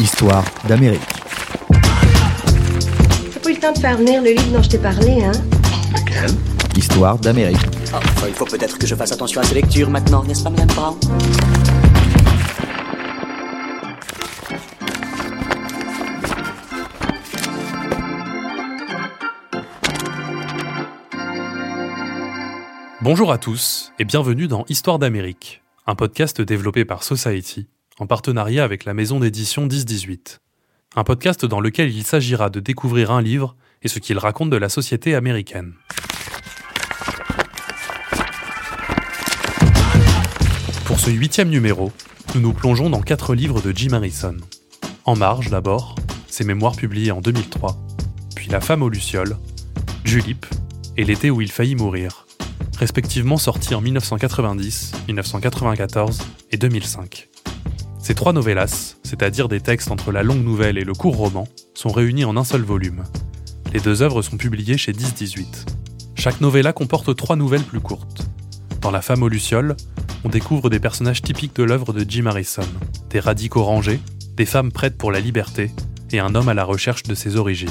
Histoire d'Amérique. T'as pas eu le temps de faire venir le livre dont je t'ai parlé, hein? Lequel? Histoire d'Amérique. Oh, enfin, il faut peut-être que je fasse attention à ces lectures maintenant, n'est-ce pas, Madame Brown? Bonjour à tous et bienvenue dans Histoire d'Amérique, un podcast développé par Society en partenariat avec la maison d'édition 1018. Un podcast dans lequel il s'agira de découvrir un livre et ce qu'il raconte de la société américaine. Pour ce huitième numéro, nous nous plongeons dans quatre livres de Jim Harrison. En marge d'abord, ses mémoires publiées en 2003, puis La femme aux lucioles, Julip et L'été où il faillit mourir, respectivement sortis en 1990, 1994 et 2005. Ces trois novellas, c'est-à-dire des textes entre la longue nouvelle et le court roman, sont réunis en un seul volume. Les deux œuvres sont publiées chez 1018. Chaque novella comporte trois nouvelles plus courtes. Dans La femme aux lucioles, on découvre des personnages typiques de l'œuvre de Jim Harrison, des radicaux rangés, des femmes prêtes pour la liberté et un homme à la recherche de ses origines.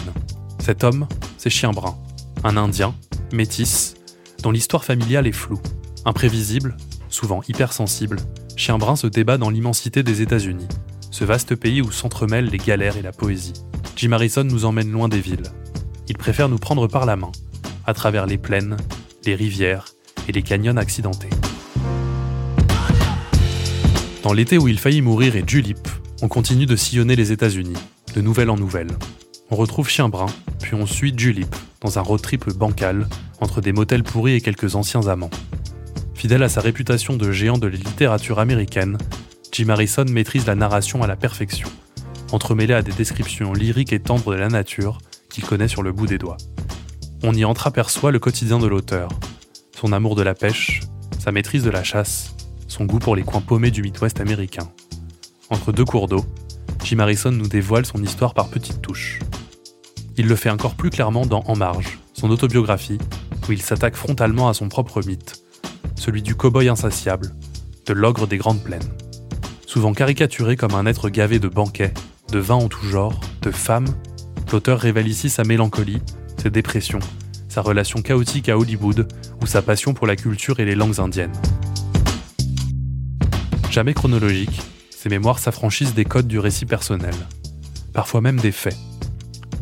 Cet homme, c'est Chien Brun, un Indien, métis, dont l'histoire familiale est floue. Imprévisible, souvent hypersensible, Chien Brun se débat dans l'immensité des États-Unis, ce vaste pays où s'entremêlent les galères et la poésie. Jim Harrison nous emmène loin des villes. Il préfère nous prendre par la main, à travers les plaines, les rivières et les canyons accidentés. Dans l'été où il faillit mourir et Julip, on continue de sillonner les États-Unis, de nouvelle en nouvelle. On retrouve Chien Brun, puis on suit Julip dans un road trip bancal entre des motels pourris et quelques anciens amants. Fidèle à sa réputation de géant de la littérature américaine, Jim Harrison maîtrise la narration à la perfection, entremêlée à des descriptions lyriques et tendres de la nature qu'il connaît sur le bout des doigts. On y entreaperçoit le quotidien de l'auteur, son amour de la pêche, sa maîtrise de la chasse, son goût pour les coins paumés du Midwest américain. Entre deux cours d'eau, Jim Harrison nous dévoile son histoire par petites touches. Il le fait encore plus clairement dans En marge, son autobiographie, où il s'attaque frontalement à son propre mythe, celui du cow-boy insatiable, de l'ogre des grandes plaines. Souvent caricaturé comme un être gavé de banquets, de vins en tout genre, de femmes, l'auteur révèle ici sa mélancolie, ses dépressions, sa relation chaotique à Hollywood ou sa passion pour la culture et les langues indiennes. Jamais chronologique, ses mémoires s'affranchissent des codes du récit personnel, parfois même des faits.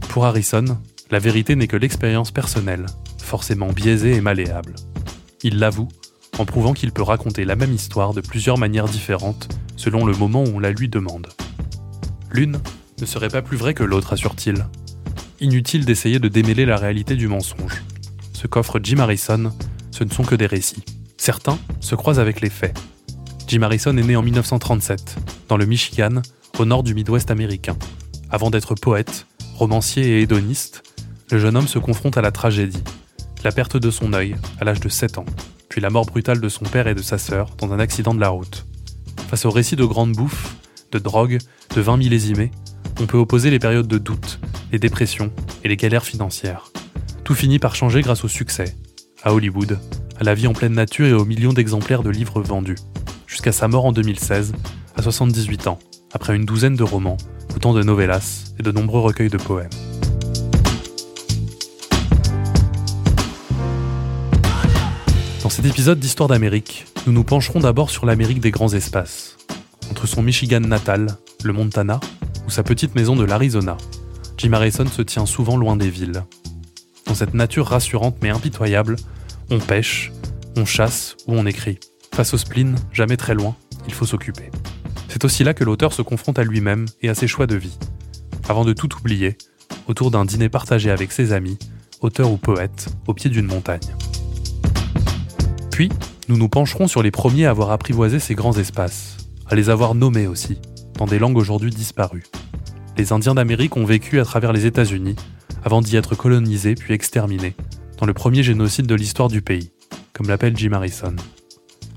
Pour Harrison, la vérité n'est que l'expérience personnelle, forcément biaisée et malléable. Il l'avoue, en prouvant qu'il peut raconter la même histoire de plusieurs manières différentes selon le moment où on la lui demande. L'une ne serait pas plus vraie que l'autre, assure-t-il. Inutile d'essayer de démêler la réalité du mensonge. Ce qu'offre Jim Harrison, ce ne sont que des récits. Certains se croisent avec les faits. Jim Harrison est né en 1937, dans le Michigan, au nord du Midwest américain. Avant d'être poète, romancier et hédoniste, le jeune homme se confronte à la tragédie, la perte de son œil à l'âge de 7 ans, puis la mort brutale de son père et de sa sœur dans un accident de la route. Face au récit de grande bouffe, de drogue, de vin millésimés, on peut opposer les périodes de doute, les dépressions et les galères financières. Tout finit par changer grâce au succès, à Hollywood, à la vie en pleine nature et aux millions d'exemplaires de livres vendus, jusqu'à sa mort en 2016, à 78 ans, après une douzaine de romans, autant de novellas et de nombreux recueils de poèmes. Dans cet épisode d'Histoire d'Amérique, nous nous pencherons d'abord sur l'Amérique des grands espaces. Entre son Michigan natal, le Montana, ou sa petite maison de l'Arizona, Jim Harrison se tient souvent loin des villes. Dans cette nature rassurante mais impitoyable, on pêche, on chasse ou on écrit. Face au spleen, jamais très loin, il faut s'occuper. C'est aussi là que l'auteur se confronte à lui-même et à ses choix de vie. Avant de tout oublier, autour d'un dîner partagé avec ses amis, auteur ou poète, au pied d'une montagne. Puis, nous nous pencherons sur les premiers à avoir apprivoisé ces grands espaces, à les avoir nommés aussi, dans des langues aujourd'hui disparues. Les Indiens d'Amérique ont vécu à travers les États-Unis, avant d'y être colonisés puis exterminés, dans le premier génocide de l'histoire du pays, comme l'appelle Jim Harrison.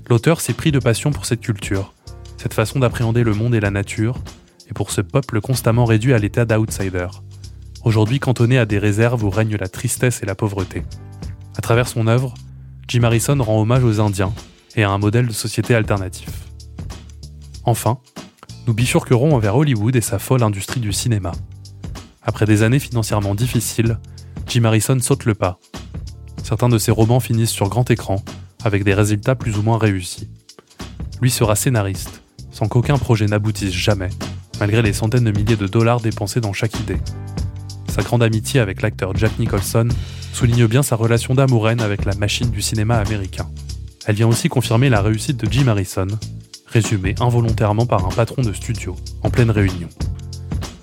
L'auteur s'est pris de passion pour cette culture, cette façon d'appréhender le monde et la nature, et pour ce peuple constamment réduit à l'état d'outsider, aujourd'hui cantonné à des réserves où règne la tristesse et la pauvreté. À travers son œuvre, Jim Harrison rend hommage aux Indiens et à un modèle de société alternatif. Enfin, nous bifurquerons vers Hollywood et sa folle industrie du cinéma. Après des années financièrement difficiles, Jim Harrison saute le pas. Certains de ses romans finissent sur grand écran, avec des résultats plus ou moins réussis. Lui sera scénariste, sans qu'aucun projet n'aboutisse jamais, malgré les centaines de milliers de dollars dépensés dans chaque idée. Sa grande amitié avec l'acteur Jack Nicholson souligne bien sa relation d'amouraine avec la machine du cinéma américain. Elle vient aussi confirmer la réussite de Jim Harrison, résumée involontairement par un patron de studio, en pleine réunion.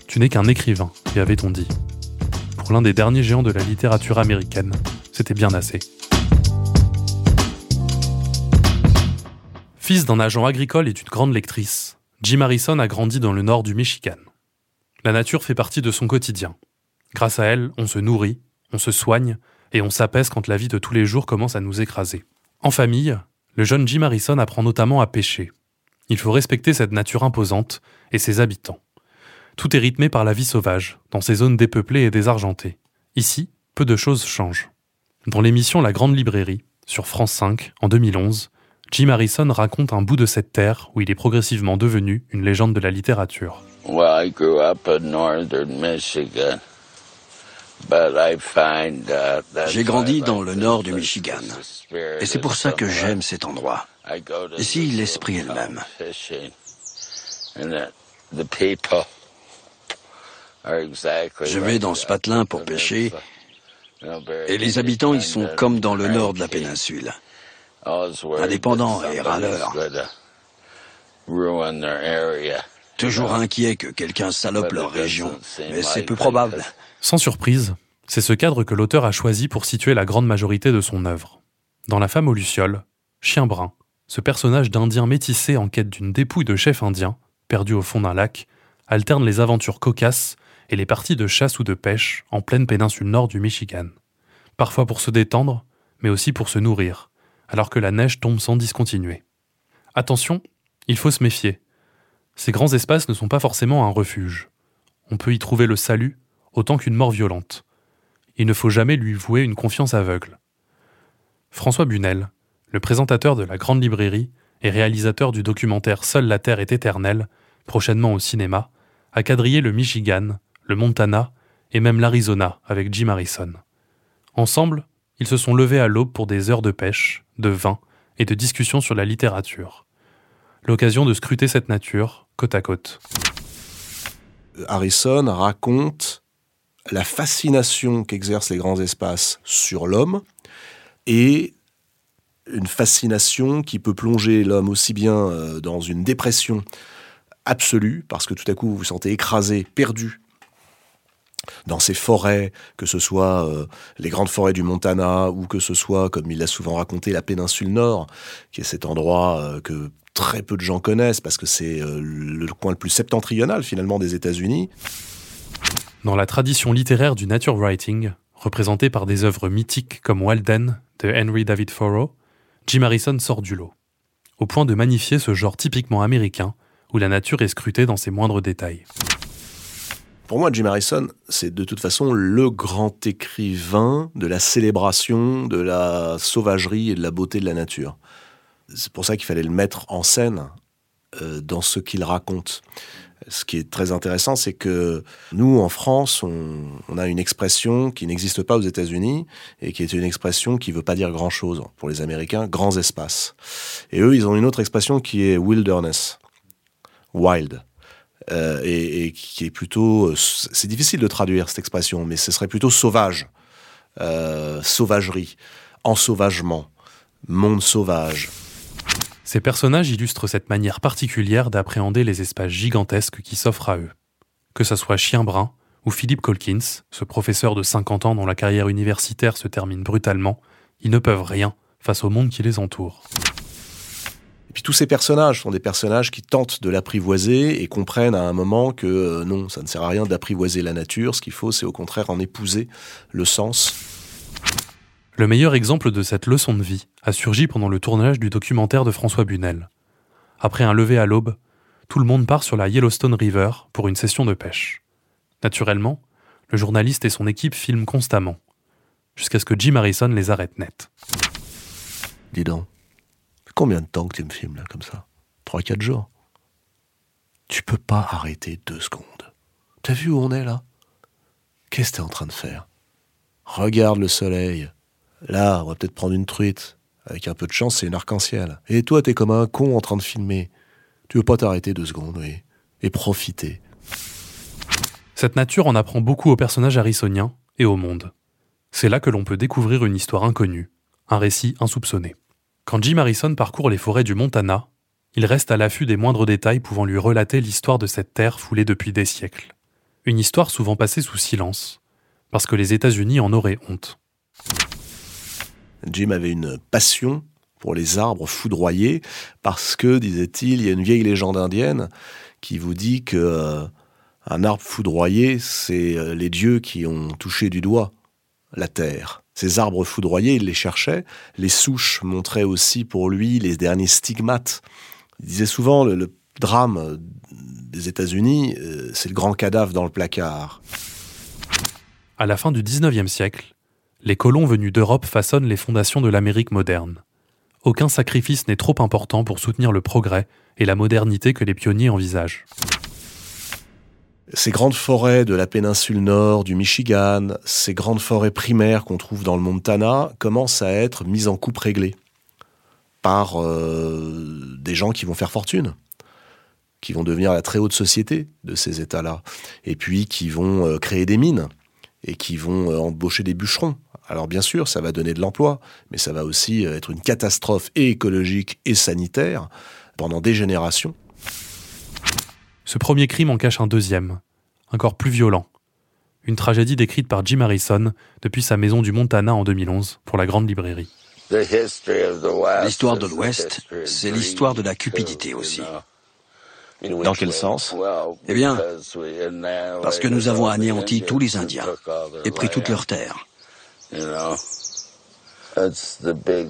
Tu n'es qu'un écrivain, lui avait-on dit. Pour l'un des derniers géants de la littérature américaine, c'était bien assez. Fils d'un agent agricole et d'une grande lectrice, Jim Harrison a grandi dans le nord du Michigan. La nature fait partie de son quotidien. Grâce à elle, on se nourrit, on se soigne et on s'apaise quand la vie de tous les jours commence à nous écraser. En famille, le jeune Jim Harrison apprend notamment à pêcher. Il faut respecter cette nature imposante et ses habitants. Tout est rythmé par la vie sauvage, dans ces zones dépeuplées et désargentées. Ici, peu de choses changent. Dans l'émission La Grande Librairie, sur France 5, en 2011, Jim Harrison raconte un bout de cette terre où il est progressivement devenu une légende de la littérature. J'ai grandi dans le nord du Michigan. Et c'est pour ça que j'aime cet endroit. Ici, l'esprit est le même. Je vais dans ce patelin pour pêcher. Et les habitants, ils sont comme dans le nord de la péninsule. Indépendants et râleurs. Toujours inquiets que quelqu'un salope leur région. Mais c'est peu probable. Sans surprise, c'est ce cadre que l'auteur a choisi pour situer la grande majorité de son œuvre. Dans La femme aux lucioles, Chien brun, ce personnage d'Indien métissé en quête d'une dépouille de chef indien, perdu au fond d'un lac, alterne les aventures cocasses et les parties de chasse ou de pêche en pleine péninsule nord du Michigan. Parfois pour se détendre, mais aussi pour se nourrir, alors que la neige tombe sans discontinuer. Attention, il faut se méfier. Ces grands espaces ne sont pas forcément un refuge. On peut y trouver le salut autant qu'une mort violente. Il ne faut jamais lui vouer une confiance aveugle. François Bunel, le présentateur de la Grande Librairie et réalisateur du documentaire Seule la Terre est éternelle, prochainement au cinéma, a quadrillé le Michigan, le Montana et même l'Arizona avec Jim Harrison. Ensemble, ils se sont levés à l'aube pour des heures de pêche, de vin et de discussions sur la littérature. L'occasion de scruter cette nature côte à côte. Harrison raconte la fascination qu'exercent les grands espaces sur l'homme et une fascination qui peut plonger l'homme aussi bien euh, dans une dépression absolue, parce que tout à coup vous vous sentez écrasé, perdu dans ces forêts, que ce soit euh, les grandes forêts du Montana ou que ce soit, comme il l'a souvent raconté, la péninsule Nord, qui est cet endroit euh, que très peu de gens connaissent parce que c'est le coin le plus septentrional finalement des États-Unis. Dans la tradition littéraire du nature writing, représentée par des œuvres mythiques comme Walden de Henry David Thoreau, Jim Harrison sort du lot, au point de magnifier ce genre typiquement américain où la nature est scrutée dans ses moindres détails. Pour moi, Jim Harrison, c'est de toute façon le grand écrivain de la célébration de la sauvagerie et de la beauté de la nature. C'est pour ça qu'il fallait le mettre en scène euh, dans ce qu'il raconte. Ce qui est très intéressant, c'est que nous, en France, on, a une expression qui n'existe pas aux États-Unis et qui est une expression qui ne veut pas dire grand-chose pour les Américains, grands espaces. Et eux, ils ont une autre expression qui est wilderness, wild. Euh, et, qui est plutôt... C'est difficile de traduire cette expression, mais ce serait plutôt sauvage, euh, sauvagerie, ensauvagement, monde sauvage. Ces personnages illustrent cette manière particulière d'appréhender les espaces gigantesques qui s'offrent à eux. Que ce soit Chien Brun ou Philippe Colkins, ce professeur de 50 ans dont la carrière universitaire se termine brutalement, ils ne peuvent rien face au monde qui les entoure. Et puis tous ces personnages sont des personnages qui tentent de l'apprivoiser et comprennent à un moment que euh, non, ça ne sert à rien d'apprivoiser la nature, ce qu'il faut c'est au contraire en épouser le sens. Le meilleur exemple de cette leçon de vie a surgi pendant le tournage du documentaire de François Bunel. Après un lever à l'aube, tout le monde part sur la Yellowstone River pour une session de pêche. Naturellement, le journaliste et son équipe filment constamment, jusqu'à ce que Jim Harrison les arrête net. Dis donc, combien de temps que tu me filmes là comme ça? Trois, quatre jours? Tu peux pas arrêter deux secondes. T'as vu où on est là? Qu'est-ce que t'es en train de faire? Regarde le soleil. Là, on va peut-être prendre une truite. Avec un peu de chance, c'est une arc-en-ciel. Et toi, t'es comme un con en train de filmer. Tu veux pas t'arrêter deux secondes, oui. Et profiter. Cette nature en apprend beaucoup aux personnages harrisoniens et au monde. C'est là que l'on peut découvrir une histoire inconnue, un récit insoupçonné. Quand Jim Harrison parcourt les forêts du Montana, il reste à l'affût des moindres détails pouvant lui relater l'histoire de cette terre foulée depuis des siècles. Une histoire souvent passée sous silence, parce que les États-Unis en auraient honte. Jim avait une passion pour les arbres foudroyés, parce que, disait-il, il y a une vieille légende indienne qui vous dit que euh, un arbre foudroyé, c'est euh, les dieux qui ont touché du doigt la terre. Ces arbres foudroyés, il les cherchait. Les souches montraient aussi pour lui les derniers stigmates. Il disait souvent le, drame des États-Unis, euh, c'est le grand cadavre dans le placard. À la fin du XIXe siècle, les colons venus d'Europe façonnent les fondations de l'Amérique moderne. Aucun sacrifice n'est trop important pour soutenir le progrès et la modernité que les pionniers envisagent. Ces grandes forêts de la péninsule nord, du Michigan, ces grandes forêts primaires qu'on trouve dans le Montana commencent à être mises en coupe réglée par euh, des gens qui vont faire fortune, qui vont devenir la très haute société de ces États-là, et puis qui vont euh, créer des mines et qui vont euh, embaucher des bûcherons. Alors bien sûr, ça va donner de l'emploi, mais ça va aussi euh, être une catastrophe et écologique et sanitaire pendant des générations. Ce premier crime en cache un deuxième, encore plus violent. Une tragédie décrite par Jim Harrison depuis sa maison du Montana en 2011 pour la grande librairie. L'histoire de l'Ouest, c'est l'histoire de la cupidité aussi. Dans quel sens? Eh bien, parce que nous avons anéanti tous les Indiens et pris toutes leurs terres.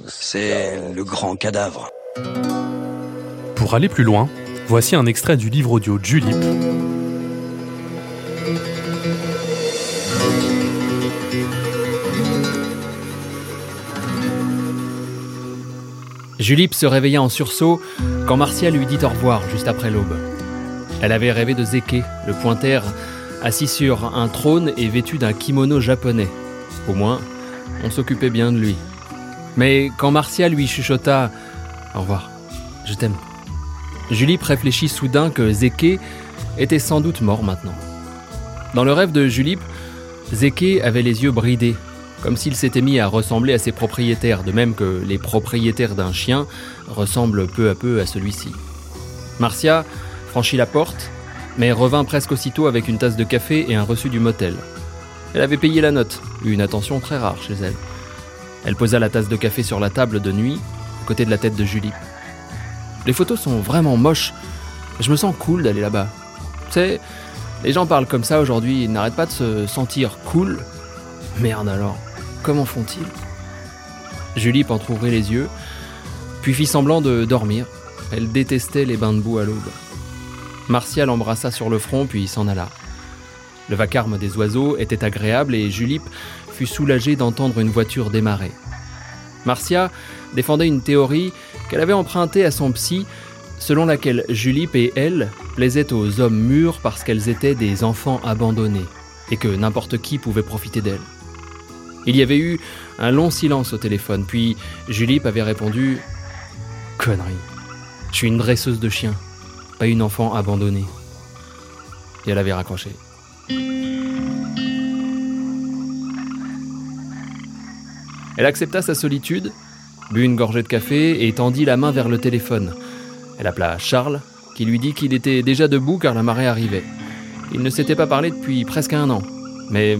C'est le grand cadavre. Pour aller plus loin, voici un extrait du livre audio Julip. Julip se réveilla en sursaut quand Martia lui dit au revoir juste après l'aube. Elle avait rêvé de Zeke, le pointer, assis sur un trône et vêtu d'un kimono japonais. Au moins, on s'occupait bien de lui. Mais quand Martia lui chuchota Au revoir, je t'aime, Julip réfléchit soudain que Zeke était sans doute mort maintenant. Dans le rêve de Julip, Zeke avait les yeux bridés comme s'il s'était mis à ressembler à ses propriétaires, de même que les propriétaires d'un chien ressemblent peu à peu à celui-ci. Marcia franchit la porte, mais revint presque aussitôt avec une tasse de café et un reçu du motel. Elle avait payé la note, une attention très rare chez elle. Elle posa la tasse de café sur la table de nuit, à côté de la tête de Julie. Les photos sont vraiment moches. Je me sens cool d'aller là-bas. Tu sais, les gens parlent comme ça aujourd'hui, ils n'arrêtent pas de se sentir cool. Merde alors. Comment font-ils? Julie entr'ouvrit les yeux, puis fit semblant de dormir. Elle détestait les bains de boue à l'aube. Martia l'embrassa sur le front, puis s'en alla. Le vacarme des oiseaux était agréable et Julie fut soulagée d'entendre une voiture démarrer. Marcia défendait une théorie qu'elle avait empruntée à son psy, selon laquelle Julie et elle plaisaient aux hommes mûrs parce qu'elles étaient des enfants abandonnés et que n'importe qui pouvait profiter d'elles. Il y avait eu un long silence au téléphone, puis Julie avait répondu Connerie. Je suis une dresseuse de chiens, pas une enfant abandonnée. Et elle avait raccroché. Elle accepta sa solitude, but une gorgée de café et tendit la main vers le téléphone. Elle appela Charles, qui lui dit qu'il était déjà debout car la marée arrivait. Ils ne s'étaient pas parlé depuis presque un an, mais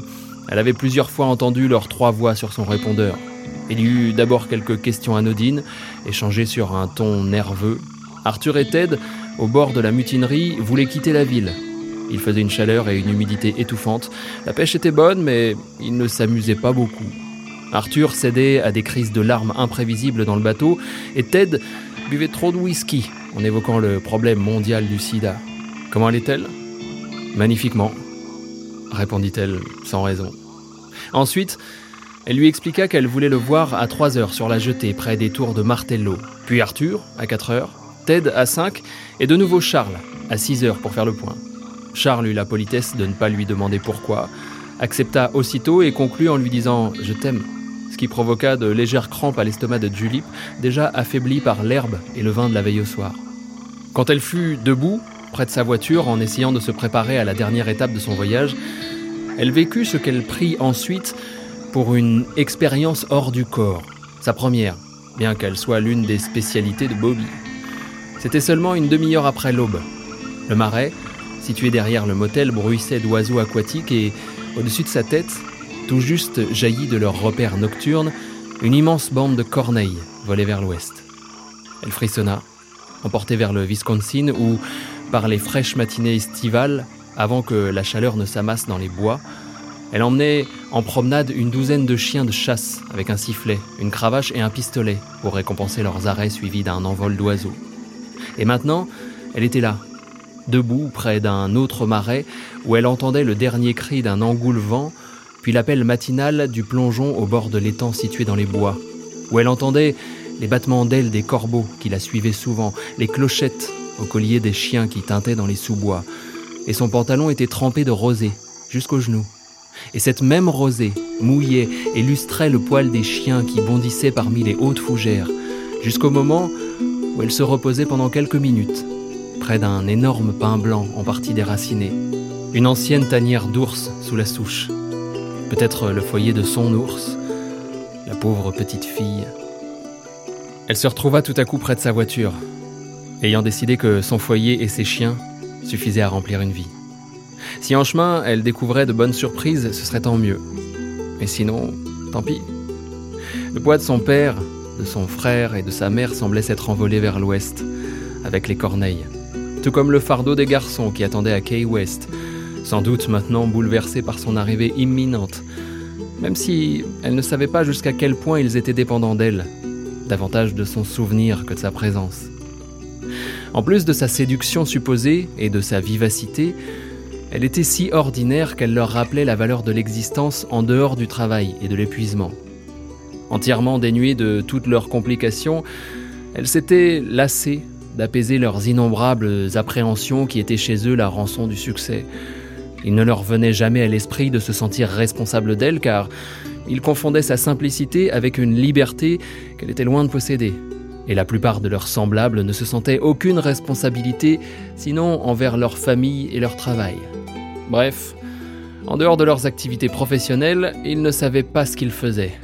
elle avait plusieurs fois entendu leurs trois voix sur son répondeur. Il y eut d'abord quelques questions anodines, échangées sur un ton nerveux. Arthur et Ted, au bord de la mutinerie, voulaient quitter la ville. Il faisait une chaleur et une humidité étouffantes. La pêche était bonne, mais ils ne s'amusaient pas beaucoup. Arthur cédait à des crises de larmes imprévisibles dans le bateau, et Ted buvait trop de whisky en évoquant le problème mondial du sida. Comment allait-elle? Magnifiquement, répondit-elle sans raison. Ensuite, elle lui expliqua qu'elle voulait le voir à 3 heures sur la jetée près des tours de Martello, puis Arthur à 4 heures, Ted à 5 et de nouveau Charles à 6 heures pour faire le point. Charles eut la politesse de ne pas lui demander pourquoi, accepta aussitôt et conclut en lui disant ⁇ Je t'aime ⁇ ce qui provoqua de légères crampes à l'estomac de Julip, déjà affaibli par l'herbe et le vin de la veille au soir. Quand elle fut debout, près de sa voiture, en essayant de se préparer à la dernière étape de son voyage, elle vécut ce qu'elle prit ensuite pour une expérience hors du corps, sa première, bien qu'elle soit l'une des spécialités de Bobby. C'était seulement une demi-heure après l'aube. Le marais, situé derrière le motel, bruissait d'oiseaux aquatiques et, au-dessus de sa tête, tout juste jaillit de leur repère nocturne, une immense bande de corneilles volait vers l'ouest. Elle frissonna, emportée vers le Wisconsin où, par les fraîches matinées estivales, avant que la chaleur ne s'amasse dans les bois, elle emmenait en promenade une douzaine de chiens de chasse avec un sifflet, une cravache et un pistolet pour récompenser leurs arrêts suivis d'un envol d'oiseaux. Et maintenant, elle était là, debout près d'un autre marais où elle entendait le dernier cri d'un engoulevent, puis l'appel matinal du plongeon au bord de l'étang situé dans les bois, où elle entendait les battements d'ailes des corbeaux qui la suivaient souvent, les clochettes au collier des chiens qui tintaient dans les sous-bois, et son pantalon était trempé de rosée jusqu'aux genoux. Et cette même rosée mouillait et lustrait le poil des chiens qui bondissaient parmi les hautes fougères, jusqu'au moment où elle se reposait pendant quelques minutes, près d'un énorme pin blanc en partie déraciné, une ancienne tanière d'ours sous la souche, peut-être le foyer de son ours, la pauvre petite fille. Elle se retrouva tout à coup près de sa voiture, ayant décidé que son foyer et ses chiens suffisaient à remplir une vie. Si en chemin elle découvrait de bonnes surprises, ce serait tant mieux. Mais sinon, tant pis. Le poids de son père, de son frère et de sa mère semblait s'être envolé vers l'ouest, avec les corneilles. Tout comme le fardeau des garçons qui attendaient à Key West, sans doute maintenant bouleversés par son arrivée imminente, même si elle ne savait pas jusqu'à quel point ils étaient dépendants d'elle, davantage de son souvenir que de sa présence. En plus de sa séduction supposée et de sa vivacité, elle était si ordinaire qu'elle leur rappelait la valeur de l'existence en dehors du travail et de l'épuisement. Entièrement dénuée de toutes leurs complications, elle s'était lassée d'apaiser leurs innombrables appréhensions qui étaient chez eux la rançon du succès. Il ne leur venait jamais à l'esprit de se sentir responsable d'elle car ils confondaient sa simplicité avec une liberté qu'elle était loin de posséder. Et la plupart de leurs semblables ne se sentaient aucune responsabilité sinon envers leur famille et leur travail. Bref, en dehors de leurs activités professionnelles, ils ne savaient pas ce qu'ils faisaient.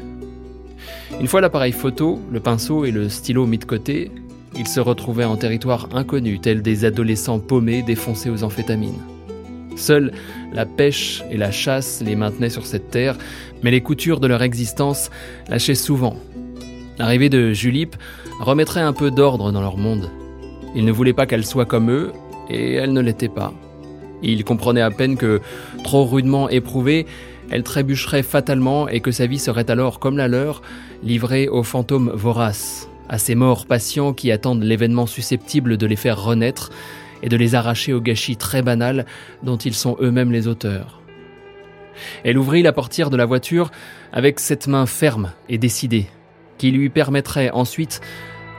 Une fois l'appareil photo, le pinceau et le stylo mis de côté, ils se retrouvaient en territoire inconnu, tels des adolescents paumés défoncés aux amphétamines. Seule la pêche et la chasse les maintenaient sur cette terre, mais les coutures de leur existence lâchaient souvent. L'arrivée de Julip remettrait un peu d'ordre dans leur monde. Ils ne voulaient pas qu'elle soit comme eux, et elle ne l'était pas. Ils comprenaient à peine que, trop rudement éprouvée, elle trébucherait fatalement et que sa vie serait alors, comme la leur, livrée aux fantômes voraces, à ces morts patients qui attendent l'événement susceptible de les faire renaître et de les arracher au gâchis très banal dont ils sont eux-mêmes les auteurs. Elle ouvrit la portière de la voiture avec cette main ferme et décidée, qui lui permettrait ensuite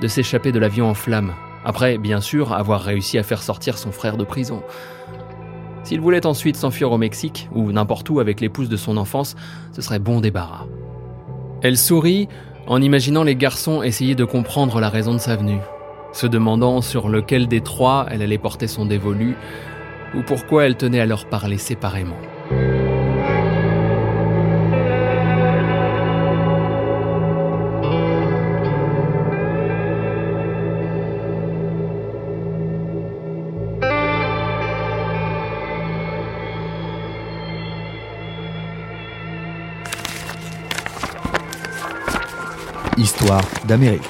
de s'échapper de l'avion en flammes, après bien sûr avoir réussi à faire sortir son frère de prison. S'il voulait ensuite s'enfuir au Mexique, ou n'importe où avec l'épouse de son enfance, ce serait bon débarras. Elle sourit en imaginant les garçons essayer de comprendre la raison de sa venue, se demandant sur lequel des trois elle allait porter son dévolu, ou pourquoi elle tenait à leur parler séparément. D'Amérique.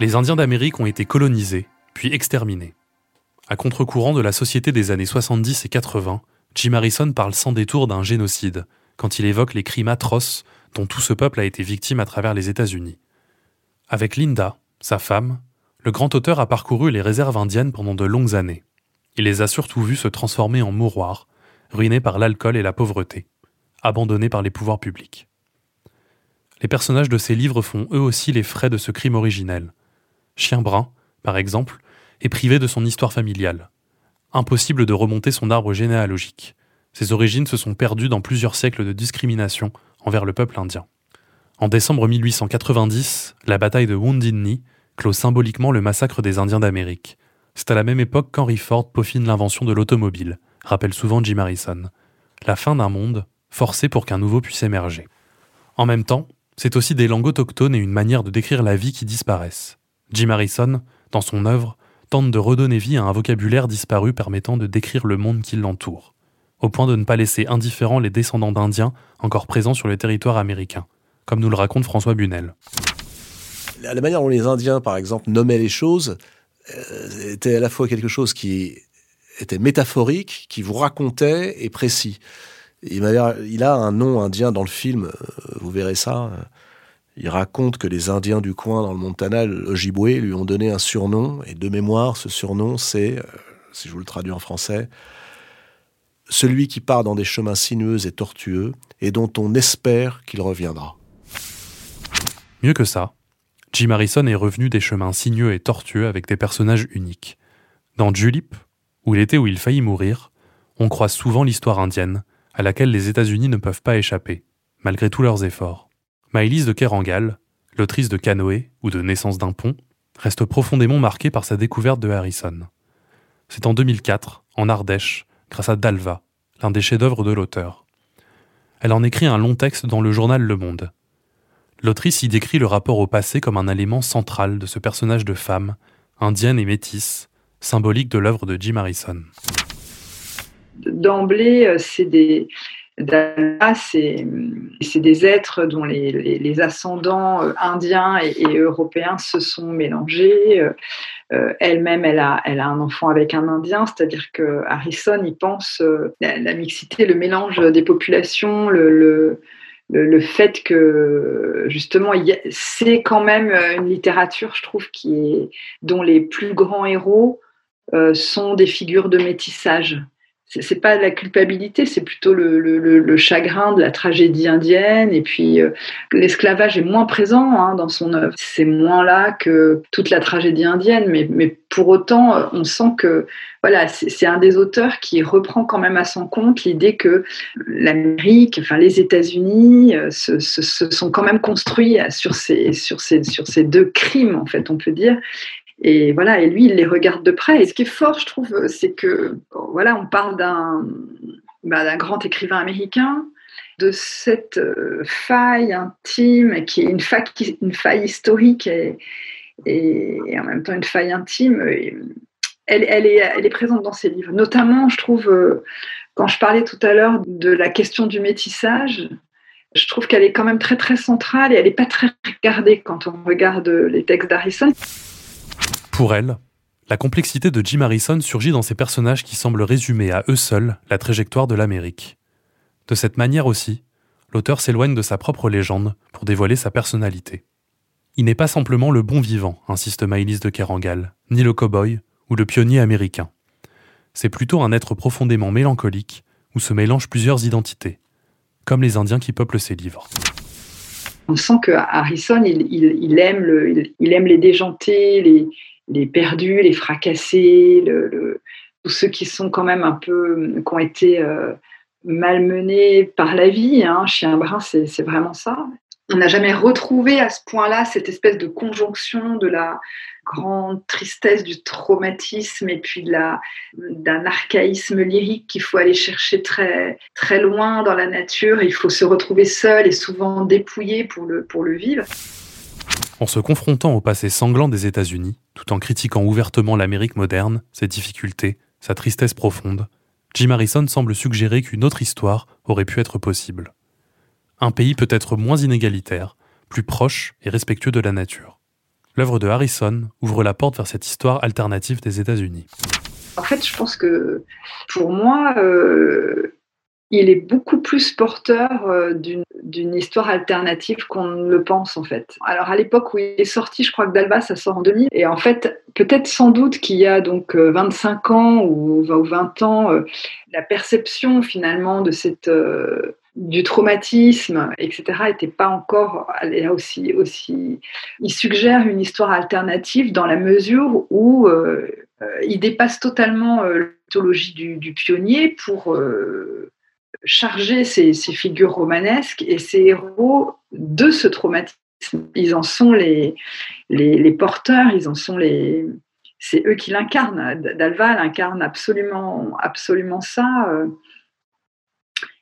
Les Indiens d'Amérique ont été colonisés, puis exterminés. À contre-courant de la société des années 70 et 80, Jim Harrison parle sans détour d'un génocide, quand il évoque les crimes atroces dont tout ce peuple a été victime à travers les États-Unis. Avec Linda, sa femme, le grand auteur a parcouru les réserves indiennes pendant de longues années. il les a surtout vus se transformer en mouroirs, ruinés par l'alcool et la pauvreté, abandonnés par les pouvoirs publics. Les personnages de ces livres font eux aussi les frais de ce crime originel. Chien Brun, par exemple, est privé de son histoire familiale. Impossible de remonter son arbre généalogique. Ses origines se sont perdues dans plusieurs siècles de discrimination envers le peuple indien. En décembre 1890, la bataille de Wounded Knee clôt symboliquement le massacre des Indiens d'Amérique. C'est à la même époque qu'Henry Ford peaufine l'invention de l'automobile, rappelle souvent Jim Harrison. La fin d'un monde forcé pour qu'un nouveau puisse émerger. En même temps, c'est aussi des langues autochtones et une manière de décrire la vie qui disparaissent. Jim Harrison, dans son œuvre, tente de redonner vie à un vocabulaire disparu permettant de décrire le monde qui l'entoure, au point de ne pas laisser indifférents les descendants d'Indiens encore présents sur le territoire américain, comme nous le raconte François Bunel. La manière dont les Indiens, par exemple, nommaient les choses euh, était à la fois quelque chose qui était métaphorique, qui vous racontait et précis. Il, a un nom indien dans le film, euh, vous verrez ça. Il raconte que les Indiens du coin dans le Montana, l'Ojibwe, lui ont donné un surnom. Et de mémoire, ce surnom, c'est, euh, si je vous le traduis en français, celui qui part dans des chemins sinueux et tortueux et dont on espère qu'il reviendra. Mieux que ça, Jim Harrison est revenu des chemins sinueux et tortueux avec des personnages uniques. Dans Julip, où il était où il faillit mourir, on croise souvent l'histoire indienne, à laquelle les États-Unis ne peuvent pas échapper, malgré tous leurs efforts. Maëlys de Kerangal, l'autrice de Canoë ou de Naissance d'un pont, reste profondément marquée par sa découverte de Harrison. C'est en 2004, en Ardèche, grâce à Dalva, l'un des chefs-d'œuvre de l'auteur. Elle en écrit un long texte dans le journal Le Monde. L'autrice y décrit le rapport au passé comme un élément central de ce personnage de femme, indienne et métisse, symbolique de l'œuvre de Jim Harrison d'emblée, euh, c'est des, c'est des êtres dont les, ascendants euh, indiens et, européens se sont mélangés. Euh, elle-même, elle a, elle a un enfant avec un Indien, c'est-à-dire que Harrison, il pense la, mixité, le mélange des populations, le, fait que justement, c'est quand même une littérature, je trouve, qui est, dont les plus grands héros sont des figures de métissage c'est pas la culpabilité, c'est plutôt le, chagrin de la tragédie indienne. Et puis euh, l'esclavage est moins présent hein, dans son œuvre. C'est moins là que toute la tragédie indienne, mais, mais pour autant, euh, on sent que voilà, c'est un des auteurs qui reprend quand même à son compte l'idée que l'Amérique, enfin les États-Unis, euh, se, sont quand même construits sur ces, sur, ces, sur ces deux crimes, en fait, on peut dire, et voilà, et lui, il les regarde de près. Et ce qui est fort, je trouve, c'est que, voilà, on parle d'un bah, grand écrivain américain, de cette euh, faille intime, qui est une faille, historique et, en même temps une faille intime. elle, elle, est, elle est présente dans ses livres. Notamment, je trouve, euh, quand je parlais tout à l'heure de la question du métissage, je trouve qu'elle est quand même très très centrale et elle n'est pas très regardée quand on regarde les textes d'Harrison. Pour elle, la complexité de Jim Harrison surgit dans ces personnages qui semblent résumer à eux seuls la trajectoire de l'Amérique. De cette manière aussi, l'auteur s'éloigne de sa propre légende pour dévoiler sa personnalité. Il n'est pas simplement le bon vivant, insiste Maëlys de Kerangal, ni le cow-boy ou le pionnier américain. C'est plutôt un être profondément mélancolique où se mélangent plusieurs identités, comme les Indiens qui peuplent ses livres. On sent que Harrison, il, aime, il aime les déjantés, les, les perdus, les fracassés, tous ceux qui sont quand même un peu, qui ont été euh, malmenés par la vie. Hein. Chien brun, c'est vraiment ça. On n'a jamais retrouvé à ce point-là cette espèce de conjonction de la grande tristesse du traumatisme et puis d'un archaïsme lyrique qu'il faut aller chercher très, très loin dans la nature. Il faut se retrouver seul et souvent dépouillé pour le, pour le vivre. En se confrontant au passé sanglant des États-Unis, tout en critiquant ouvertement l'Amérique moderne, ses difficultés, sa tristesse profonde, Jim Harrison semble suggérer qu'une autre histoire aurait pu être possible. Un pays peut être moins inégalitaire, plus proche et respectueux de la nature. L'œuvre de Harrison ouvre la porte vers cette histoire alternative des États-Unis. En fait, je pense que pour moi, euh, il est beaucoup plus porteur euh, d'une histoire alternative qu'on ne le pense en fait. Alors à l'époque où il est sorti, je crois que Dalva ça sort en 2000 et en fait peut-être sans doute qu'il y a donc 25 euh, ans ou 20 ans euh, la perception finalement de cette du traumatisme, etc., n'était pas encore là aussi, aussi. Il suggère une histoire alternative dans la mesure où il dépasse totalement du, du, pionnier pour charger ces, figures romanesques et ces héros de ce traumatisme. Ils en sont les, les, porteurs, ils en sont les. C'est eux qui l'incarnent. Dalva incarne absolument, absolument ça. Euh.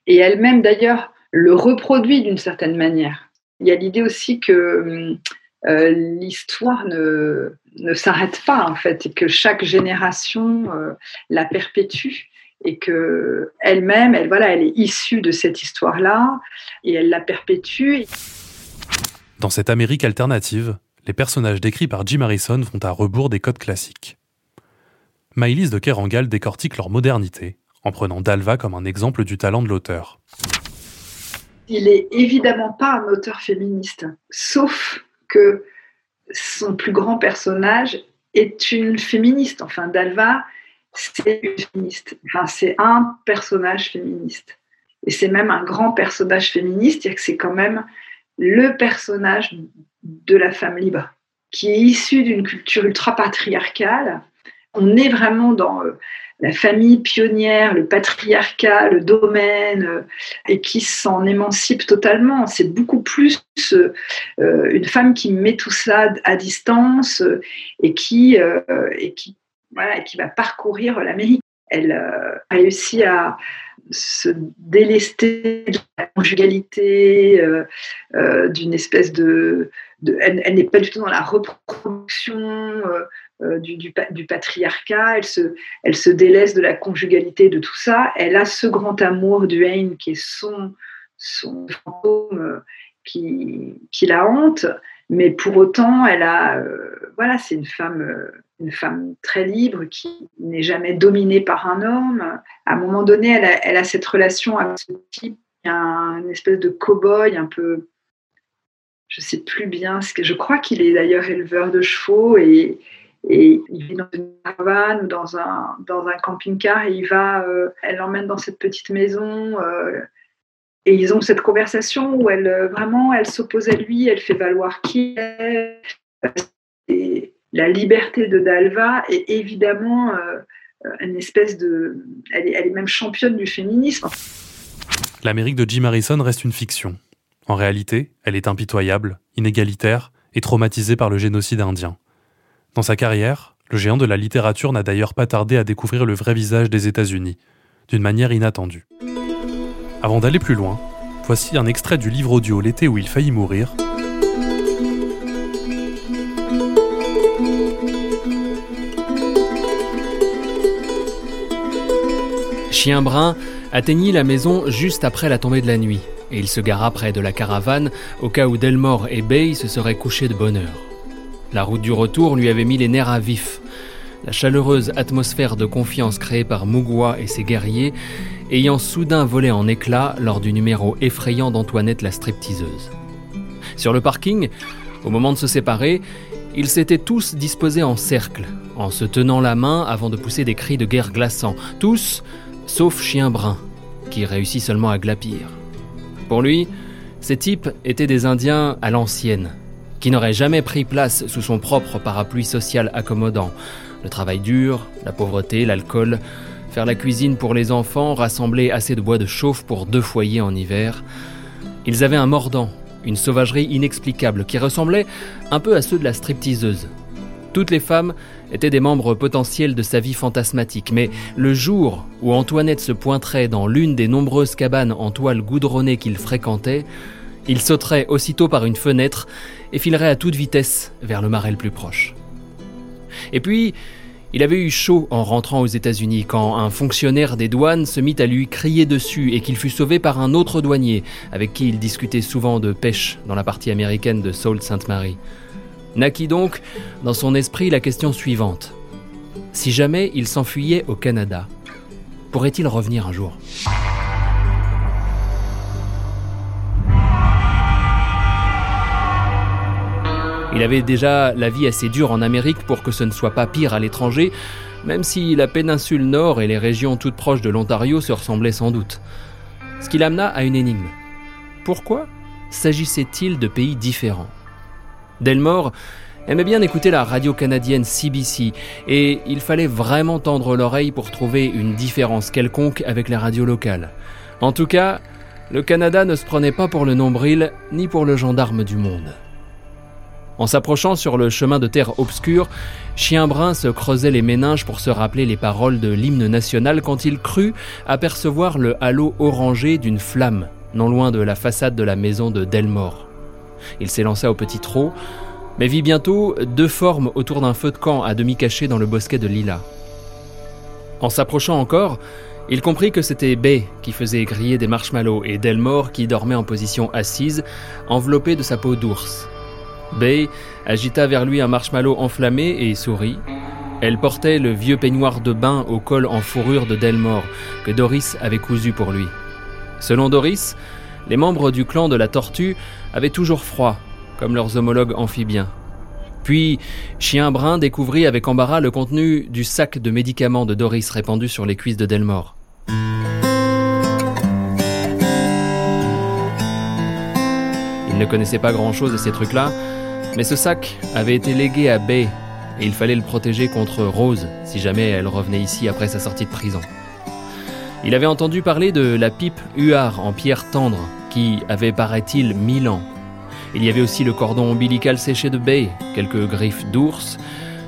Et elle-même, d'ailleurs, le reproduit d'une certaine manière. Il y a l'idée aussi que euh, l'histoire ne, ne s'arrête pas, en fait, et que chaque génération euh, la perpétue et que elle-même, elle voilà, elle est issue de cette histoire-là et elle la perpétue. Dans cette Amérique alternative, les personnages décrits par Jim Harrison vont à rebours des codes classiques. Maïlis de Kerangal décortique leur modernité en prenant Dalva comme un exemple du talent de l'auteur. Il est évidemment pas un auteur féministe, sauf que son plus grand personnage est une féministe. Enfin, Dalva, c'est féministe. Enfin, c'est un personnage féministe. Et c'est même un grand personnage féministe, c'est-à-dire que c'est quand même le personnage de la femme libre, qui est issu d'une culture ultra-patriarcale. On est vraiment dans euh, la famille pionnière, le patriarcat, le domaine, euh, et qui s'en émancipe totalement. C'est beaucoup plus euh, une femme qui met tout ça à distance et qui, et qui voilà, qui va parcourir l'Amérique. Elle euh, réussit à se délester de la conjugalité, euh, euh, d'une espèce de... elle, n'est pas du tout dans la reproduction du, du, patriarcat, elle se, elle se délaisse de la conjugalité, de tout ça. Elle a ce grand amour du Haine qui est son, son fantôme qui, qui la hante, mais pour autant, elle a... voilà, c'est une femme une femme très libre qui n'est jamais dominée par un homme. À un moment donné, elle a, cette relation avec ce type, une espèce de cow-boy un peu, je ne sais plus bien, je crois qu'il est d'ailleurs éleveur de chevaux et, il vit dans une caravane ou dans un, camping-car et il va, euh, elle l'emmène dans cette petite maison. Euh, et ils ont cette conversation où elle vraiment, elle s'oppose à lui, elle fait valoir qui est la liberté de Dalva est évidemment euh, une espèce de... Elle est, même championne du féminisme. L'Amérique de Jim Harrison reste une fiction. En réalité, elle est impitoyable, inégalitaire et traumatisée par le génocide indien. Dans sa carrière, le géant de la littérature n'a d'ailleurs pas tardé à découvrir le vrai visage des États-Unis, d'une manière inattendue. Avant d'aller plus loin, voici un extrait du livre audio L'été où il faillit mourir, Chien Brun atteignit la maison juste après la tombée de la nuit, et il se gara près de la caravane au cas où Delmore et Bay se seraient couchés de bonne heure. La route du retour lui avait mis les nerfs à vif. La chaleureuse atmosphère de confiance créée par Mugwa et ses guerriers ayant soudain volé en éclats lors du numéro effrayant d'Antoinette la stripteaseuse. Sur le parking, au moment de se séparer, ils s'étaient tous disposés en cercle, en se tenant la main avant de pousser des cris de guerre glaçants, tous sauf Chien Brun, qui réussit seulement à glapir. Pour lui, ces types étaient des Indiens à l'ancienne, qui n'auraient jamais pris place sous son propre parapluie social accommodant. Le travail dur, la pauvreté, l'alcool, faire la cuisine pour les enfants, rassembler assez de bois de chauffe pour deux foyers en hiver. Ils avaient un mordant, une sauvagerie inexplicable qui ressemblait un peu à ceux de la stripteaseuse. Toutes les femmes étaient des membres potentiels de sa vie fantasmatique, mais le jour où Antoinette se pointerait dans l'une des nombreuses cabanes en toile goudronnée qu'il fréquentait, il sauterait aussitôt par une fenêtre et filerait à toute vitesse vers le marais le plus proche. Et puis, il avait eu chaud en rentrant aux États-Unis quand un fonctionnaire des douanes se mit à lui crier dessus et qu'il fut sauvé par un autre douanier avec qui il discutait souvent de pêche dans la partie américaine de Sault Sainte Marie. Naquit donc dans son esprit la question suivante. Si jamais il s'enfuyait au Canada, pourrait-il revenir un jour? Il avait déjà la vie assez dure en Amérique pour que ce ne soit pas pire à l'étranger, même si la péninsule nord et les régions toutes proches de l'Ontario se ressemblaient sans doute. Ce qui l'amena à une énigme. Pourquoi s'agissait-il de pays différents? Delmore aimait bien écouter la radio canadienne CBC et il fallait vraiment tendre l'oreille pour trouver une différence quelconque avec les radios locales. En tout cas, le Canada ne se prenait pas pour le nombril ni pour le gendarme du monde. En s'approchant sur le chemin de terre obscur, Chien Brun se creusait les méninges pour se rappeler les paroles de l'hymne national quand il crut apercevoir le halo orangé d'une flamme, non loin de la façade de la maison de Delmore. Il s'élança au petit trot, mais vit bientôt deux formes autour d'un feu de camp à demi caché dans le bosquet de lilas. En s'approchant encore, il comprit que c'était Bay qui faisait griller des marshmallows et Delmore qui dormait en position assise, enveloppé de sa peau d'ours. Bay agita vers lui un marshmallow enflammé et sourit. Elle portait le vieux peignoir de bain au col en fourrure de Delmore que Doris avait cousu pour lui. Selon Doris, les membres du clan de la tortue avaient toujours froid, comme leurs homologues amphibiens. Puis, Chien Brun découvrit avec embarras le contenu du sac de médicaments de Doris répandu sur les cuisses de Delmore. Il ne connaissait pas grand-chose de ces trucs-là, mais ce sac avait été légué à Bay et il fallait le protéger contre Rose si jamais elle revenait ici après sa sortie de prison. Il avait entendu parler de la pipe Huard en pierre tendre qui avait, paraît-il, mille ans. Il y avait aussi le cordon ombilical séché de Bay, quelques griffes d'ours,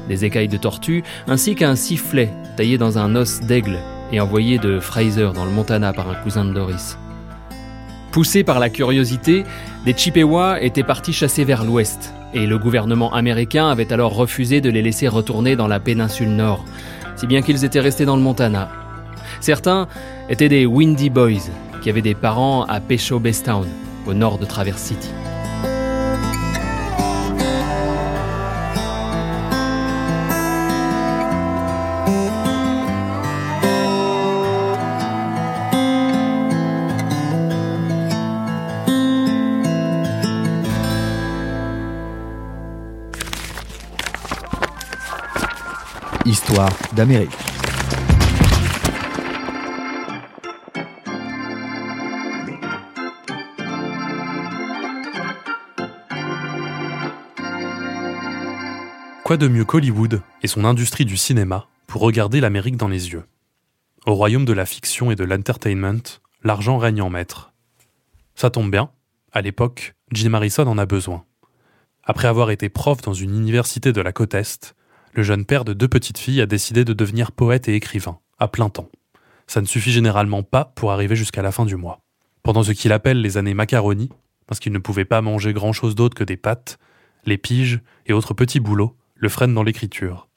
des écailles de tortue, ainsi qu'un sifflet taillé dans un os d'aigle et envoyé de Fraser dans le Montana par un cousin de Doris. Poussés par la curiosité, des Chippewas étaient partis chasser vers l'ouest, et le gouvernement américain avait alors refusé de les laisser retourner dans la péninsule nord, si bien qu'ils étaient restés dans le Montana. Certains étaient des Windy Boys, qui avaient des parents à Pesho Town, au nord de Traverse City. Histoire d'Amérique. Quoi de mieux qu'Hollywood et son industrie du cinéma pour regarder l'Amérique dans les yeux? Au royaume de la fiction et de l'entertainment, l'argent règne en maître. Ça tombe bien, à l'époque, Jim Harrison en a besoin. Après avoir été prof dans une université de la côte Est, le jeune père de deux petites filles a décidé de devenir poète et écrivain, à plein temps. Ça ne suffit généralement pas pour arriver jusqu'à la fin du mois. Pendant ce qu'il appelle les années macaroni, parce qu'il ne pouvait pas manger grand-chose d'autre que des pâtes, les piges et autres petits boulots le freinent dans l'écriture.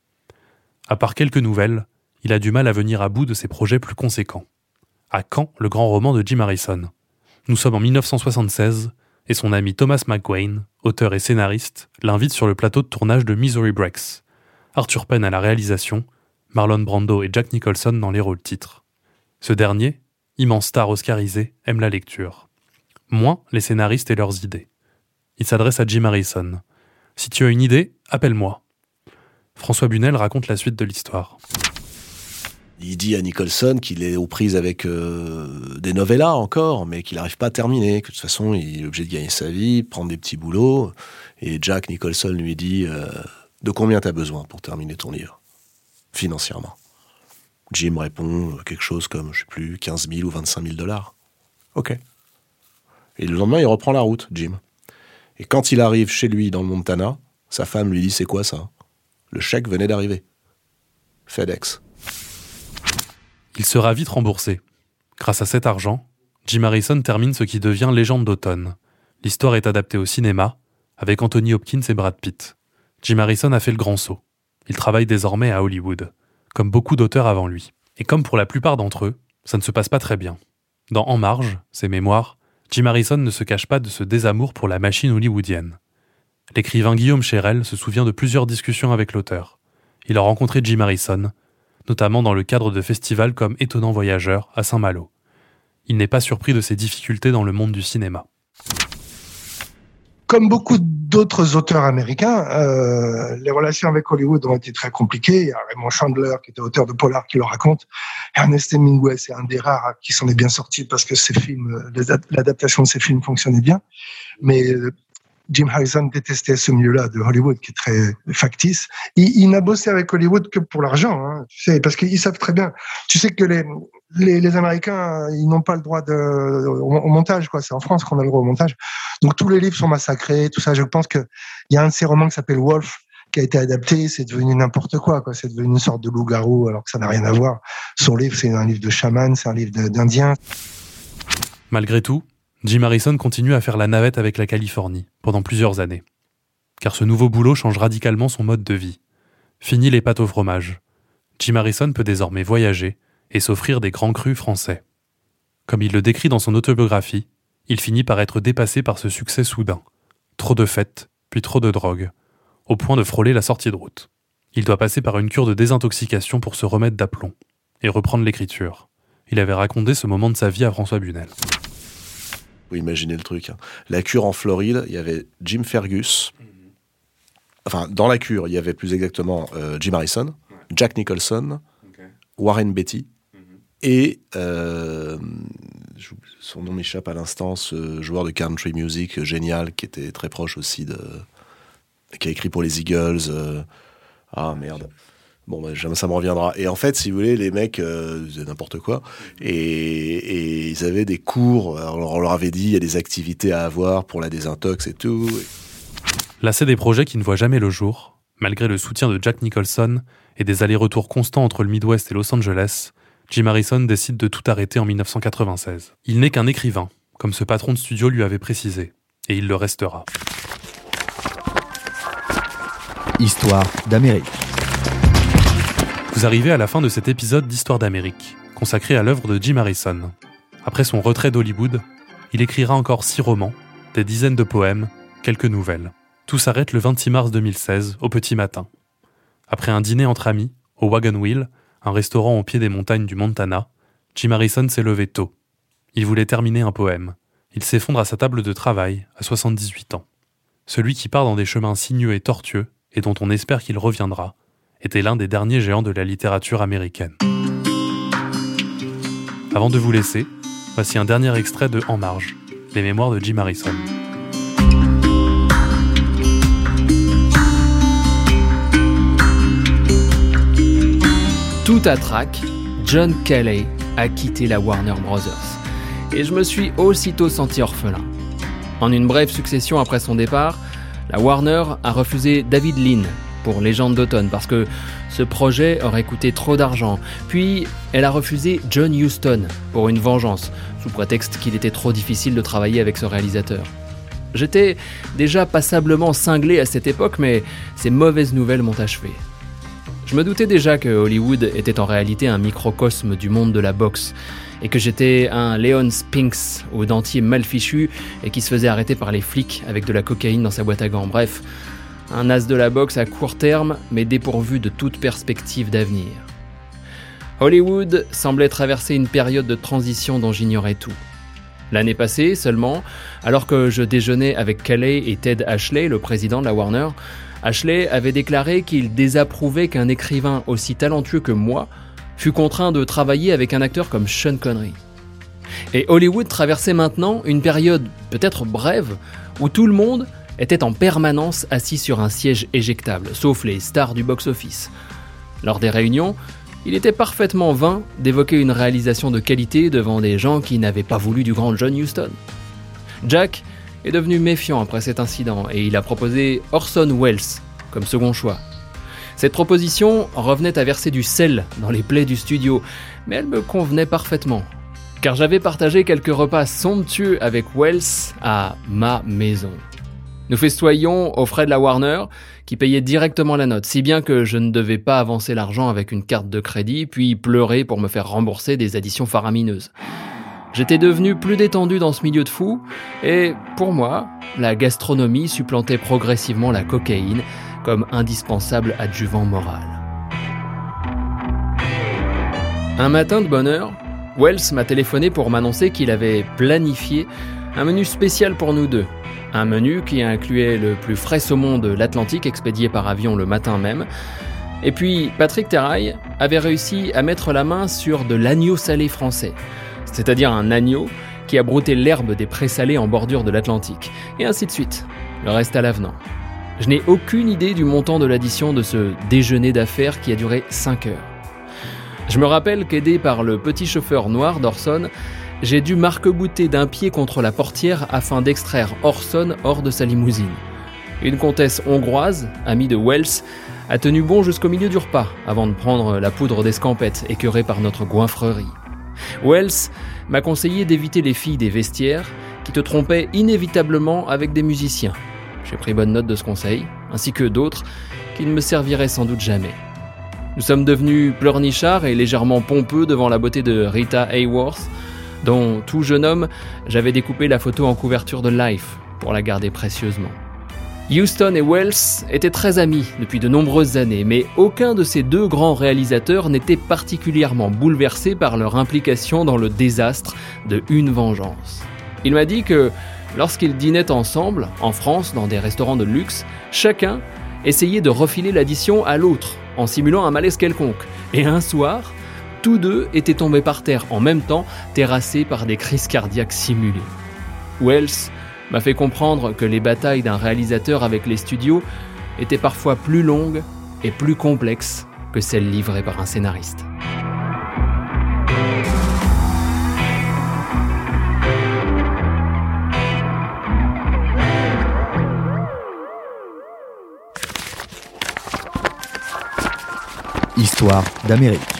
À part quelques nouvelles, il a du mal à venir à bout de ses projets plus conséquents. À quand le grand roman de Jim Harrison Nous sommes en 1976 et son ami Thomas McGuane, auteur et scénariste, l'invite sur le plateau de tournage de Missouri Breaks, Arthur Penn à la réalisation, Marlon Brando et Jack Nicholson dans les rôles titres. Ce dernier, immense star oscarisé, aime la lecture. Moins les scénaristes et leurs idées. Il s'adresse à Jim Harrison. Si tu as une idée, appelle-moi. François Bunel raconte la suite de l'histoire. Il dit à Nicholson qu'il est aux prises avec euh, des novellas encore, mais qu'il n'arrive pas à terminer, que de toute façon il est obligé de gagner sa vie, prendre des petits boulots. Et Jack Nicholson lui dit euh, de combien tu as besoin pour terminer ton livre Financièrement? Jim répond euh, quelque chose comme, je sais plus, 15 000 ou 25 000 dollars. Ok. Et le lendemain, il reprend la route, Jim. Et quand il arrive chez lui dans le Montana, sa femme lui dit C'est quoi ça? Le chèque venait d'arriver. FedEx. Il sera vite remboursé. Grâce à cet argent, Jim Harrison termine ce qui devient Légende d'automne. L'histoire est adaptée au cinéma, avec Anthony Hopkins et Brad Pitt. Jim Harrison a fait le grand saut. Il travaille désormais à Hollywood, comme beaucoup d'auteurs avant lui. Et comme pour la plupart d'entre eux, ça ne se passe pas très bien. Dans En Marge, ses mémoires, Jim Harrison ne se cache pas de ce désamour pour la machine hollywoodienne. L'écrivain Guillaume Cherel se souvient de plusieurs discussions avec l'auteur. Il a rencontré Jim Harrison, notamment dans le cadre de festivals comme Étonnant Voyageur à Saint-Malo. Il n'est pas surpris de ses difficultés dans le monde du cinéma. comme beaucoup d'autres auteurs américains, euh, les relations avec Hollywood ont été très compliquées. Raymond Chandler, qui était auteur de Polar, qui le raconte. Ernest Hemingway, c'est un des rares qui s'en est bien sorti parce que ses films, l'adaptation de ses films fonctionnait bien. Mais euh, Jim Harrison détestait ce milieu-là de Hollywood qui est très factice. Il, n'a bossé avec Hollywood que pour l'argent, hein, tu sais, parce qu'ils savent très bien. Tu sais que les, Américains, ils n'ont pas le droit de, au, montage, quoi. C'est en France qu'on a le droit au montage. Donc tous les livres sont massacrés, tout ça. Je pense qu'il y a un de ces romans qui s'appelle Wolf qui a été adapté, c'est devenu n'importe quoi, quoi. C'est devenu une sorte de loup-garou, alors que ça n'a rien à voir. Son livre, c'est un livre de chaman, c'est un livre d'Indien. Malgré tout, Jim Harrison continue à faire la navette avec la Californie pendant plusieurs années. Car ce nouveau boulot change radicalement son mode de vie. Fini les pâtes au fromage. Jim Harrison peut désormais voyager et s'offrir des grands crus français. Comme il le décrit dans son autobiographie, il finit par être dépassé par ce succès soudain. Trop de fêtes, puis trop de drogue, au point de frôler la sortie de route. Il doit passer par une cure de désintoxication pour se remettre d'aplomb et reprendre l'écriture. Il avait raconté ce moment de sa vie à François Bunel. Vous imaginez le truc. Hein. La cure en Floride, il y avait Jim Fergus. Enfin, dans la cure, il y avait plus exactement euh, Jim Harrison, Jack Nicholson, Warren Beatty, et euh, son nom m'échappe à l'instant, ce joueur de country music génial qui était très proche aussi de. qui a écrit pour les Eagles. Euh, ah merde. Bon, bah, ça me reviendra. Et en fait, si vous voulez, les mecs euh, faisaient n'importe quoi. Et, ils avaient des cours. Alors, on leur avait dit, il y a des activités à avoir pour la désintox et tout. Lassé des projets qui ne voient jamais le jour, malgré le soutien de Jack Nicholson et des allers-retours constants entre le Midwest et Los Angeles, Jim Harrison décide de tout arrêter en 1996. Il n'est qu'un écrivain, comme ce patron de studio lui avait précisé, et il le restera. Histoire d'Amérique. Vous arrivez à la fin de cet épisode d'Histoire d'Amérique, consacré à l'œuvre de Jim Harrison. Après son retrait d'Hollywood, il écrira encore six romans, des dizaines de poèmes, quelques nouvelles. Tout s'arrête le 26 mars 2016, au petit matin. Après un dîner entre amis, au Wagon Wheel, un restaurant au pied des montagnes du Montana, Jim Harrison s'est levé tôt. Il voulait terminer un poème. Il s'effondre à sa table de travail, à 78 ans. Celui qui part dans des chemins sinueux et tortueux, et dont on espère qu'il reviendra, était l'un des derniers géants de la littérature américaine. Avant de vous laisser, voici un dernier extrait de En marge, les mémoires de Jim Harrison. Tout à trac, John Kelly a quitté la Warner Brothers. Et je me suis aussitôt senti orphelin. En une brève succession après son départ, la Warner a refusé David Lean pour Légende d'automne parce que ce projet aurait coûté trop d'argent. Puis elle a refusé John Huston pour une vengeance, sous prétexte qu'il était trop difficile de travailler avec ce réalisateur. J'étais déjà passablement cinglé à cette époque, mais ces mauvaises nouvelles m'ont achevé. Je me doutais déjà que Hollywood était en réalité un microcosme du monde de la boxe, et que j'étais un Leon Spinks au dentier mal fichu et qui se faisait arrêter par les flics avec de la cocaïne dans sa boîte à gants. Bref, un as de la boxe à court terme, mais dépourvu de toute perspective d'avenir. Hollywood semblait traverser une période de transition dont j'ignorais tout. L'année passée seulement, alors que je déjeunais avec Calais et Ted Ashley, le président de la Warner, Ashley avait déclaré qu'il désapprouvait qu'un écrivain aussi talentueux que moi fût contraint de travailler avec un acteur comme Sean Connery. Et Hollywood traversait maintenant une période peut-être brève où tout le monde était en permanence assis sur un siège éjectable, sauf les stars du box-office. Lors des réunions, il était parfaitement vain d'évoquer une réalisation de qualité devant des gens qui n'avaient pas voulu du grand John Huston. Jack est devenu méfiant après cet incident et il a proposé Orson Welles comme second choix. Cette proposition revenait à verser du sel dans les plaies du studio, mais elle me convenait parfaitement, car j'avais partagé quelques repas somptueux avec Wells à ma maison. Nous festoyions aux frais de la Warner, qui payait directement la note, si bien que je ne devais pas avancer l'argent avec une carte de crédit, puis pleurer pour me faire rembourser des additions faramineuses. J'étais devenu plus détendu dans ce milieu de fous, et pour moi, la gastronomie supplantait progressivement la cocaïne comme indispensable adjuvant moral. Un matin de bonne heure, Wells m'a téléphoné pour m'annoncer qu'il avait planifié Un menu spécial pour nous deux. Un menu qui incluait le plus frais saumon de l'Atlantique expédié par avion le matin même. Et puis, Patrick Terraille avait réussi à mettre la main sur de l'agneau salé français, c'est-à-dire un agneau qui a brouté l'herbe des présalés en bordure de l'Atlantique, et ainsi de suite. Le reste à l'avenant. Je n'ai aucune idée du montant de l'addition de ce déjeuner d'affaires qui a duré 5 heures. Je me rappelle qu'aidé par le petit chauffeur noir d'Orson, j'ai dû marque-bouter d'un pied contre la portière afin d'extraire Orson hors de sa limousine. Une comtesse hongroise, amie de Wells, a tenu bon jusqu'au milieu du repas avant de prendre la poudre d'escampette écœurée par notre goinfrerie. Wells m'a conseillé d'éviter les filles des vestiaires qui te trompaient inévitablement avec des musiciens. J'ai pris bonne note de ce conseil, ainsi que d'autres qui ne me serviraient sans doute jamais. Nous sommes devenus pleurnichards et légèrement pompeux devant la beauté de Rita Hayworth, dont tout jeune homme j'avais découpé la photo en couverture de Life pour la garder précieusement. Houston et Wells étaient très amis depuis de nombreuses années, mais aucun de ces deux grands réalisateurs n'était particulièrement bouleversé par leur implication dans le désastre de Une Vengeance. Il m'a dit que lorsqu'ils dînaient ensemble, en France, dans des restaurants de luxe, chacun essayait de refiler l'addition à l'autre, en simulant un malaise quelconque. Et un soir, tous deux étaient tombés par terre en même temps, terrassés par des crises cardiaques simulées. Wells m'a fait comprendre que les batailles d'un réalisateur avec les studios étaient parfois plus longues et plus complexes que celles livrées par un scénariste. Histoire d'Amérique.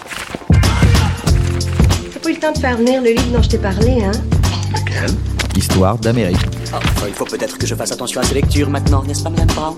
Pas eu le temps de faire venir le livre dont je t'ai parlé, hein Lequel Histoire d'Amérique. Oh, il faut peut-être que je fasse attention à ces lectures maintenant, n'est-ce pas, Madame Brown?